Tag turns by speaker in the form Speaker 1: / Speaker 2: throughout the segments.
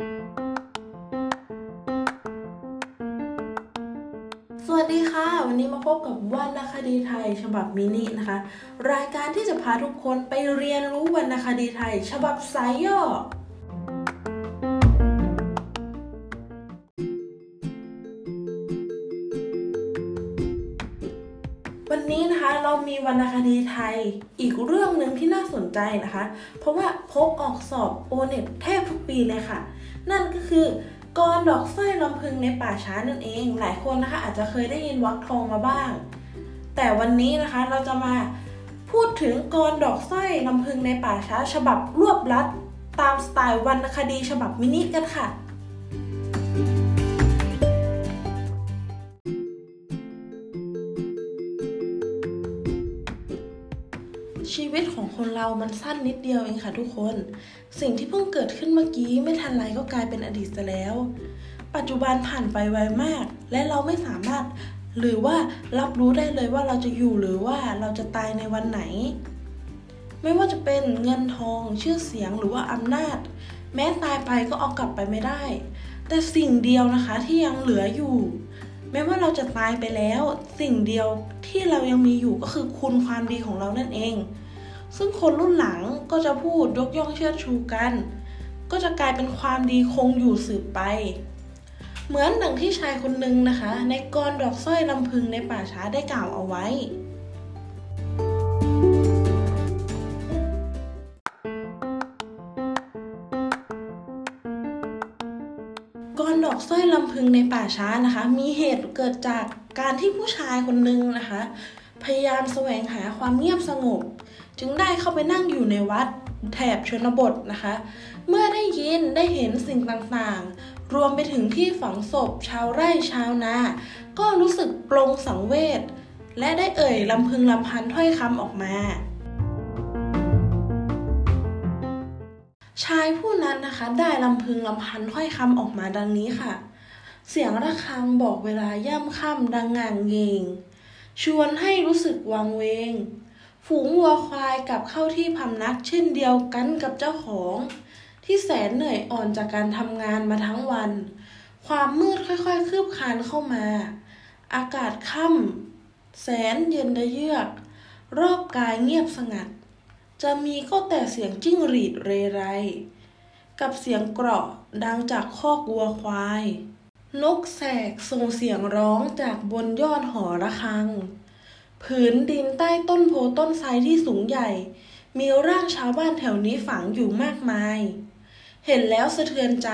Speaker 1: สวัสดีค่ะ วันนี้มาพบกับวรรณคดีไทย ฉบับมินินะคะ รายการที่จะพาทุกคนไปเรียนรู้วรรณคดีไทย ฉบับสายย่อ วันนี้นะคะเรามีวรรณคดีไทยอีกเรื่องหนึ่งที่น่าสนใจนะคะ เพราะว่าพบออกสอบโอเน็ตแทบทุกปีเลยค่ะ นั่นก็คือกรดอกสร้อยลำพึงในป่าช้านั่นเอง หลายคนนะคะอาจจะเคยได้ยินวักทองมาบ้าง แต่วันนี้นะคะเราจะมาพูดถึงกรดอกสร้อยลำพึงในป่าช้า ฉบับรวบลัด ตามสไตล์วรรณคดีฉบับมินิกันค่ะ คนเรามันสั้นนิดเดียวเองค่ะทุกคน สิ่งที่เพิ่งเกิดขึ้นเมื่อกี้ไม่ทันไรก็กลายเป็นอดีตซะแล้ว ปัจจุบันผ่านไปไวมาก และเราไม่สามารถ หรือว่ารับรู้ได้เลยว่าเราจะอยู่หรือว่าเราจะตายในวันไหน ไม่ว่าจะเป็นเงินทองชื่อเสียงหรือว่าอำนาจ แม้ตายไปก็เอากลับไปไม่ได้ แต่สิ่งเดียวนะคะที่ยังเหลืออยู่แม้ว่าเราจะตายไปแล้ว สิ่งเดียวที่เรายังมีอยู่ก็คือคุณความดีของเรานั่นเอง ซึ่งคนรุ่นหลังก็จะพูดยกย่องเชิดชูกัน ก็จะกลายเป็นความดีคงอยู่สืบไป เหมือนดังที่ชายคนหนึ่งนะคะ ในกรดอกสร้อยลำพึงในป่าช้าได้กล่าวเอาไว้กรดอกสร้อยลำพึงในป่าช้านะคะ มีเหตุเกิดจากการที่ผู้ชายคนหนึ่งนะคะ พยายามแสวงหาความเงียบสงบ จึงได้เข้าไปนั่งอยู่ในวัดแถบชนบทนะคะ เมื่อได้ยินได้เห็นสิ่งต่างๆ รวมไปถึงที่ฝังศพชาวไร่ชาวนา ก็รู้สึกปลงสังเวชและได้เอ่ยลำพึงลำพันถ้อยคำออกมา ชายผู้นั้นนะคะได้ลำพึงลำพันถ้อยคำออกมาดังนี้ค่ะ เสียงระฆังบอกเวลาย่ำค่ำดังงานเงงชวนให้รู้สึกวังเวง ฝูงวัวควายกลับเข้าที่พำนักเช่นเดียวกันกับเจ้าของ ที่แสนเหนื่อยอ่อนจากการทำงานมาทั้งวัน ความมืดค่อยๆ คืบคานเข้ามา อากาศค่ำแสนเย็นระเยือก รอบกายเงียบสงัด จะมีก็แต่เสียงจิ้งหรีดเรไร กับเสียงเกราะดังจากคอกวัวควาย นกแสกส่งเสียงร้องจากบนยอดหอระฆัง ผืนดินใต้ต้นโพต้นไทรที่สูงใหญ่ มีร่างชาวบ้านแถวนี้ฝังอยู่มากมาย เห็นแล้วสะเทือนใจ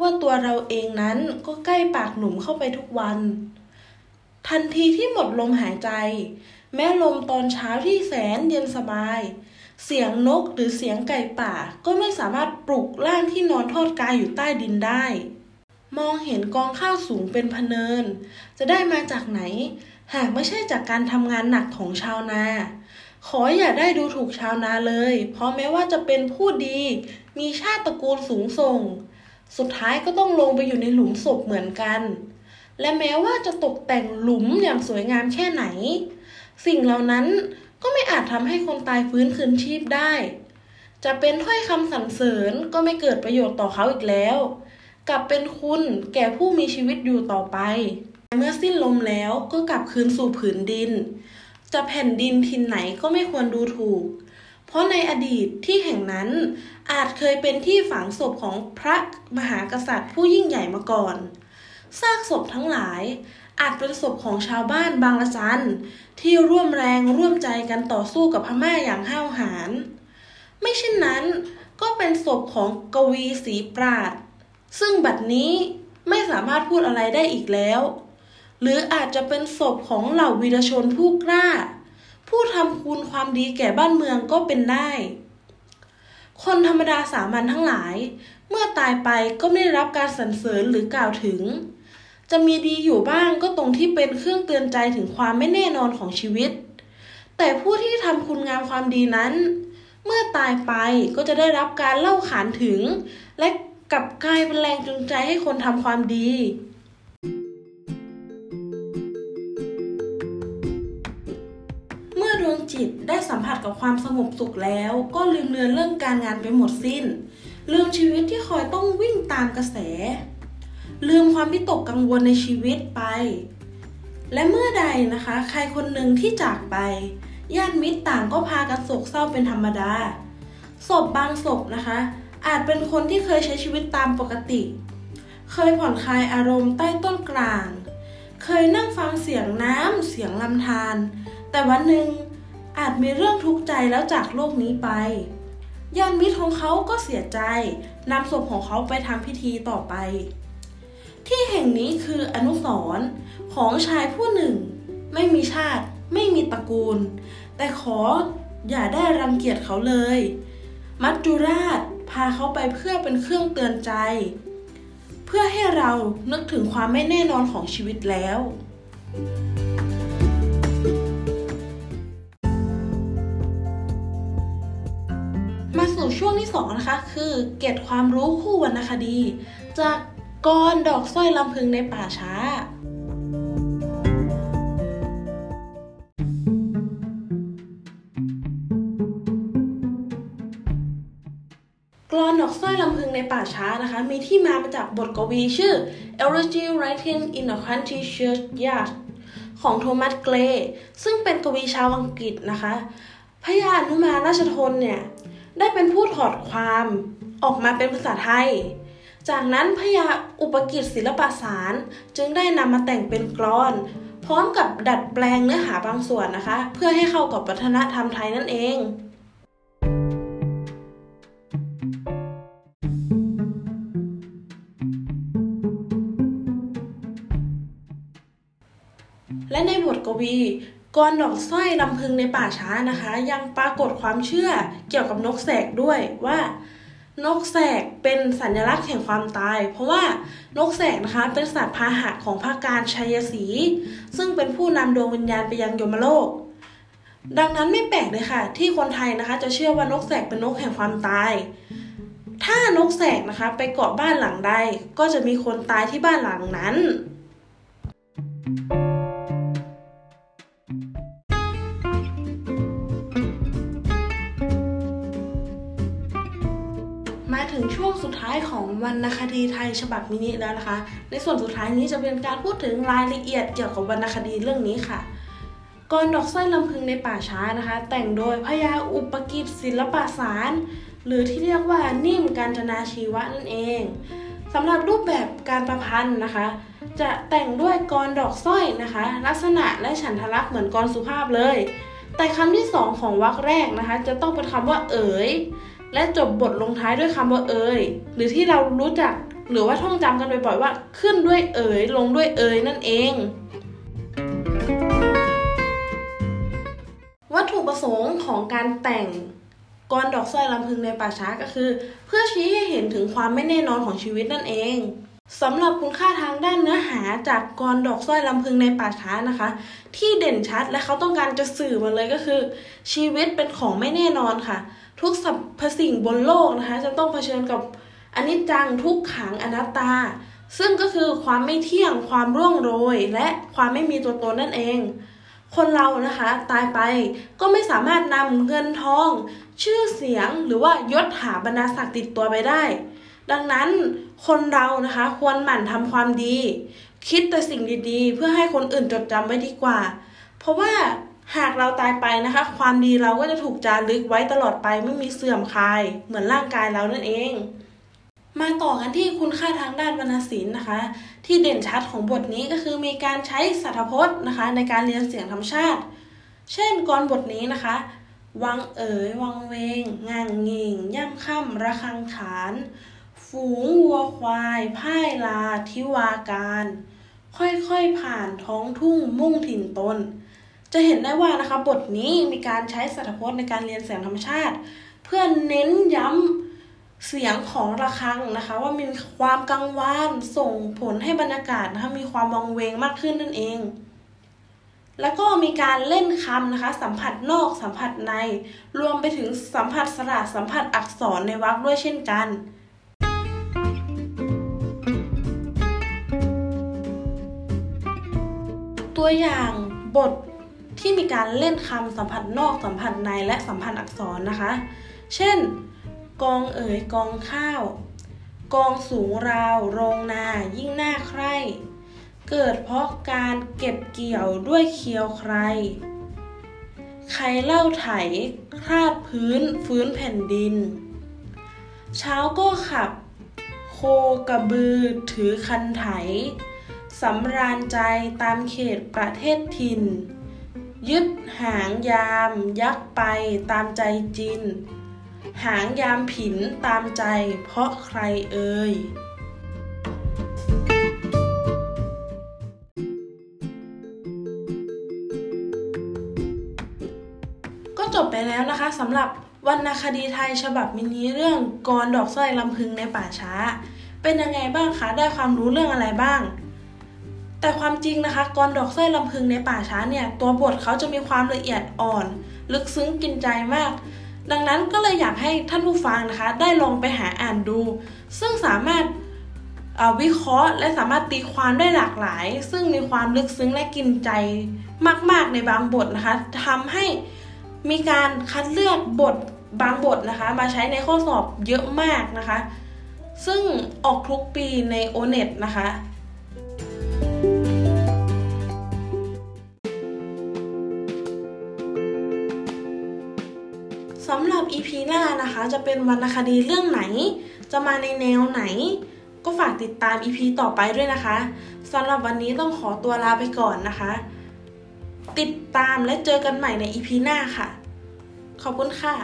Speaker 1: ว่าตัวเราเองนั้นก็ใกล้ปากหนุ่มเข้าไปทุกวัน ทันทีที่หมดลมหายใจ แม้ลมตอนเช้าที่แสนเย็นสบาย เสียงนกหรือเสียงไก่ป่าก็ไม่สามารถปลุกร่างที่นอนทอดกายอยู่ใต้ดินได้ มองเห็นกองข้าวสูงเป็นพเนิน จะได้มาจากไหน หากไม่ใช่จากการทำงานหนักของชาวนา ขออย่าได้ดูถูกชาวนาเลย เพราะแม้ว่าจะเป็นผู้ดี มีชาติตระกูลสูงส่ง สุดท้ายก็ต้องลงไปอยู่ในหลุมศพเหมือนกัน และแม้ว่าจะตกแต่งหลุมอย่างสวยงามแค่ไหน สิ่งเหล่านั้นก็ไม่อาจทำให้คนตายฟื้นคืนชีพได้ จะเป็นถ้อยคำสรรเสริญก็ไม่เกิดประโยชน์ต่อเขาอีกแล้ว กลับเป็นคุณแก่ผู้มีชีวิตอยู่ต่อไปเมื่อสิ้นลมแล้วก็กลับคืนสู่ผืนดิน จะแผ่นดินทินไหนก็ไม่ควรดูถูก เพราะในอดีตที่แห่งนั้นอาจเคยเป็นที่ฝังศพของพระมหากษัตริย์ผู้ยิ่งใหญ่มาก่อนซากศพทั้งหลาย อาจเป็นศพของชาวบ้านบางละจันที่ร่วมแรงร่วมใจกันต่อสู้กับพม่าอย่างห้าวหาญไม่เช่นนั้น ก็เป็นศพของกวีศรีปราด ซึ่งบัดนี้ไม่สามารถพูดอะไรได้อีกแล้ว หรืออาจจะเป็นศพของเหล่าวีรชนผู้กล้า ผู้ทำคุณความดีแก่บ้านเมืองก็เป็นได้ คนธรรมดาสามัญทั้งหลาย เมื่อตายไปก็ไม่ได้รับการสรรเสริญหรือกล่าวถึง จะมีดีอยู่บ้างก็ตรงที่เป็นเครื่องเตือนใจถึงความไม่แน่นอนของชีวิต แต่ผู้ที่ทำคุณงามความดีนั้น เมื่อตายไปก็จะได้รับการเล่าขานถึงและ กลับกลายเป็นแรงจูงใจให้คนทำความดีเมื่อดวงจิตได้สัมผัสกับความสงบสุขแล้ว ก็ลืมเลือนเรื่องการงานไปหมดสิ้น ลืมชีวิตที่คอยต้องวิ่งตามกระแส ลืมความวิตกกังวลในชีวิตไป และเมื่อใดนะคะ ใครคนหนึ่งที่จากไปญาติมิตรต่างก็พากันโศกเศร้าเป็นธรรมดาศพบางศพนะคะ อาจเป็นคนที่เคยใช้ชีวิตตามปกติ เคยผ่อนคลายอารมณ์ใต้ต้นกลาง เคยนั่งฟังเสียงน้ำเสียงลำธารแต่วันหนึ่งอาจมีเรื่องทุกข์ใจแล้วจากโลกนี้ไปญาติมิตรของเขาก็เสียใจนำศพของเขาไปทำพิธีต่อไป ที่แห่งนี้คืออนุสร์ของชายผู้หนึ่ง ไม่มีชาติ ไม่มีตระกูล แต่ขออย่าได้รังเกียจเขาเลย มัจจุราช พาเขาไปเพื่อเป็นเครื่องเตือนใจ เพื่อให้เรานึกถึงความไม่แน่นอนของชีวิตแล้ว มาสู่ช่วงที่ 2 นะคะ คือเก็บความรู้คู่วรรณคดี จากกรดอกสร้อยลำพึงในป่าช้า ในป่าช้านะคะ มีที่มามาจากบทกวีชื่อ Elegy Writing in a Country Churchyard ของโทมัสเกรย์ซึ่งเป็นกวีชาวอังกฤษนะคะ พระยาอนุมาราชทนเนี่ย ได้เป็นผู้ถอดความออกมาเป็นภาษาไทย จากนั้นพระยาอุปกิจศิลปสารจึงได้นำมาแต่งเป็นกลอน พร้อมกับดัดแปลงเนื้อหาบางส่วนนะคะ เพื่อให้เข้ากับวัฒนธรรมไทยนั่นเอง กวีกรดอกสร้อยลำพึงในป่าช้านะคะ ยังปรากฏความเชื่อเกี่ยวกับนกแสกด้วยว่านกแสกเป็นสัญลักษณ์แห่งความตาย เพราะว่านกแสกนะคะเป็นสัตว์พาหะของพระการชัยศรีซึ่งเป็นผู้นำดวงวิญญาณไปยังยมโลก ดังนั้นไม่แปลกเลยค่ะ ที่คนไทยนะคะ จะเชื่อว่านกแสกเป็นนกแห่งความตาย ถ้านกแสกนะคะ ไปเกาะบ้านหลังใดก็จะมีคนตายที่บ้านหลังนั้น วงสุดท้ายของวรรณคดีไทยฉบับมินิแล้วนะคะ ในส่วนสุดท้ายนี้จะเป็นการพูดถึงรายละเอียดเกี่ยวกับวรรณคดีเรื่องนี้ค่ะกรดอกสร้อยลำพึงในป่าช้านะคะ แต่งโดยพญาอุปกิจศิลปสาร หรือที่เรียกว่านิ่มการจนาชีวะนั่นเองสำหรับรูปแบบการประพันธ์นะคะ จะแต่งด้วยกรดอกสร้อยนะคะ ลักษณะและฉันทลักษณ์เหมือนกรสุภาพเลย แต่คำที่สองของวรรคแรกนะคะ จะต้องเป็นคำว่าเอ๋ย และจบบทลงท้ายด้วยคำว่าเอ่ยหรือที่เรารู้จักหรือว่าท่องจำกันบ่อยๆว่า ขึ้นด้วยเอ่ยลงด้วยเอ่ยนั่นเอง วัตถุประสงค์ของการแต่งกรดอกสร้อยลำพึงในป่าช้าก็คือ เพื่อชี้ให้เห็นถึงความไม่แน่นอนของชีวิตนั่นเองสำหรับคุณค่าทางด้านเนื้อหาจากกรดอกสร้อยลำพึงในป่าช้านะคะ ที่เด่นชัดและเขาต้องการจะสื่อมาเลยก็คือ ชีวิตเป็นของไม่แน่นอนค่ะ ทุกสรรพสิ่งบนโลกนะคะ จะต้องเผชิญกับอนิจจังทุกขังอนัตตา ซึ่งก็คือความไม่เที่ยงความร่วงโรย และความไม่มีตัวตนนั่นเอง คนเรานะคะตายไปก็ไม่สามารถนำเงินทอง ชื่อเสียงหรือว่ายศหาบรรดาศักดิ์ติดตัวไปได้ ดังนั้นคนเรานะคะควรหมั่นทำความดี คิดแต่สิ่งดีๆ เพื่อให้คนอื่นจดจำไว้ดีกว่า เพราะว่า หากเราตายไปนะคะ ความดีเราก็จะถูกจารึกไว้ตลอดไปไม่มีเสื่อมคลาย เหมือนร่างกายเรานั่นเอง มาต่อกันที่คุณค่าทางด้านวรรณศิลป์นะคะ ที่เด่นชัดของบทนี้ก็คือมีการใช้สัทพจน์นะคะ ในการเรียนเสียงธรรมชาติ เช่นกรบทนี้นะคะ วังเอ๋ยวังเวงง่างเงงย่ำค่ำระคังขาน ฝูงวัวควายพ่ายลาทิวาการ ค่อยๆผ่านท้องทุ่งมุ่งถิ่นตน จะเห็นได้ว่านะคะบทนี้มีการใช้สัทพจน์ในการเรียนเสียงธรรมชาติ เพื่อเน้นย้ำเสียงของระฆังนะคะ ว่ามีความกังวานส่งผลให้บรรยากาศนะคะมีความวังเวงมากขึ้นนั่นเอง แล้วก็มีการเล่นคำนะคะ สัมผัสนอกสัมผัสใน รวมไปถึงสัมผัสสระสัมผัสอักษรในวรรคด้วยเช่นกันตัวอย่างบท ที่มีการเล่นคำสัมผัสนอกสัมผัสในและสัมผัสอักษรนะคะ เช่น กองเอ๋ยกองข้าว กองสูงราว โรงนา ยิ่งหน่าใคร เกิดเพราะการเก็บเกี่ยวด้วยเคียวใคร ใครเล่าไถคราดพื้นฟื้นแผ่นดิน เช้าก็ขับ โคกระบือถือคันไถสำราญใจตามเขตประเทศถิ่น ยึดหางยาม ยักไปตามใจจิน หางยามผินตามใจ เพราะใครเอ่ยก็จบไปแล้วนะคะสำหรับวรรณคดีไทยฉบับมินิเรื่องกรดอกสร้อยลำพึงในป่าช้า เป็นยังไงบ้างคะ ได้ความรู้เรื่องอะไรบ้าง แต่ความจริงนะคะกรดอกสร้อยลำพึงในป่าช้าเนี่ย ตัวบทเขาจะมีความละเอียดอ่อน ลึกซึ้งกินใจมาก ดังนั้นก็เลยอยากให้ท่านผู้ฟังนะคะ ได้ลองไปหาอ่านดู ซึ่งสามารถวิเคราะห์ และสามารถตีความได้หลากหลาย ซึ่งมีความลึกซึ้งและกินใจมาก ๆ ในบางบทนะคะทำให้มีการคัดเลือกบทบางบทนะคะ มาใช้ในข้อสอบเยอะมากนะคะ ซึ่งออกทุกปีใน o n e t นะคะ สำหรับ EP หน้านะคะ จะเป็นวรรณคดีเรื่องไหน จะมาในแนวไหน ก็ฝากติดตาม EP ต่อไปด้วยนะคะสำหรับวันนี้ต้องขอตัวลาไปก่อนนะคะ ติดตามและเจอกันใหม่ใน EP หน้าค่ะ ขอบคุณค่ะ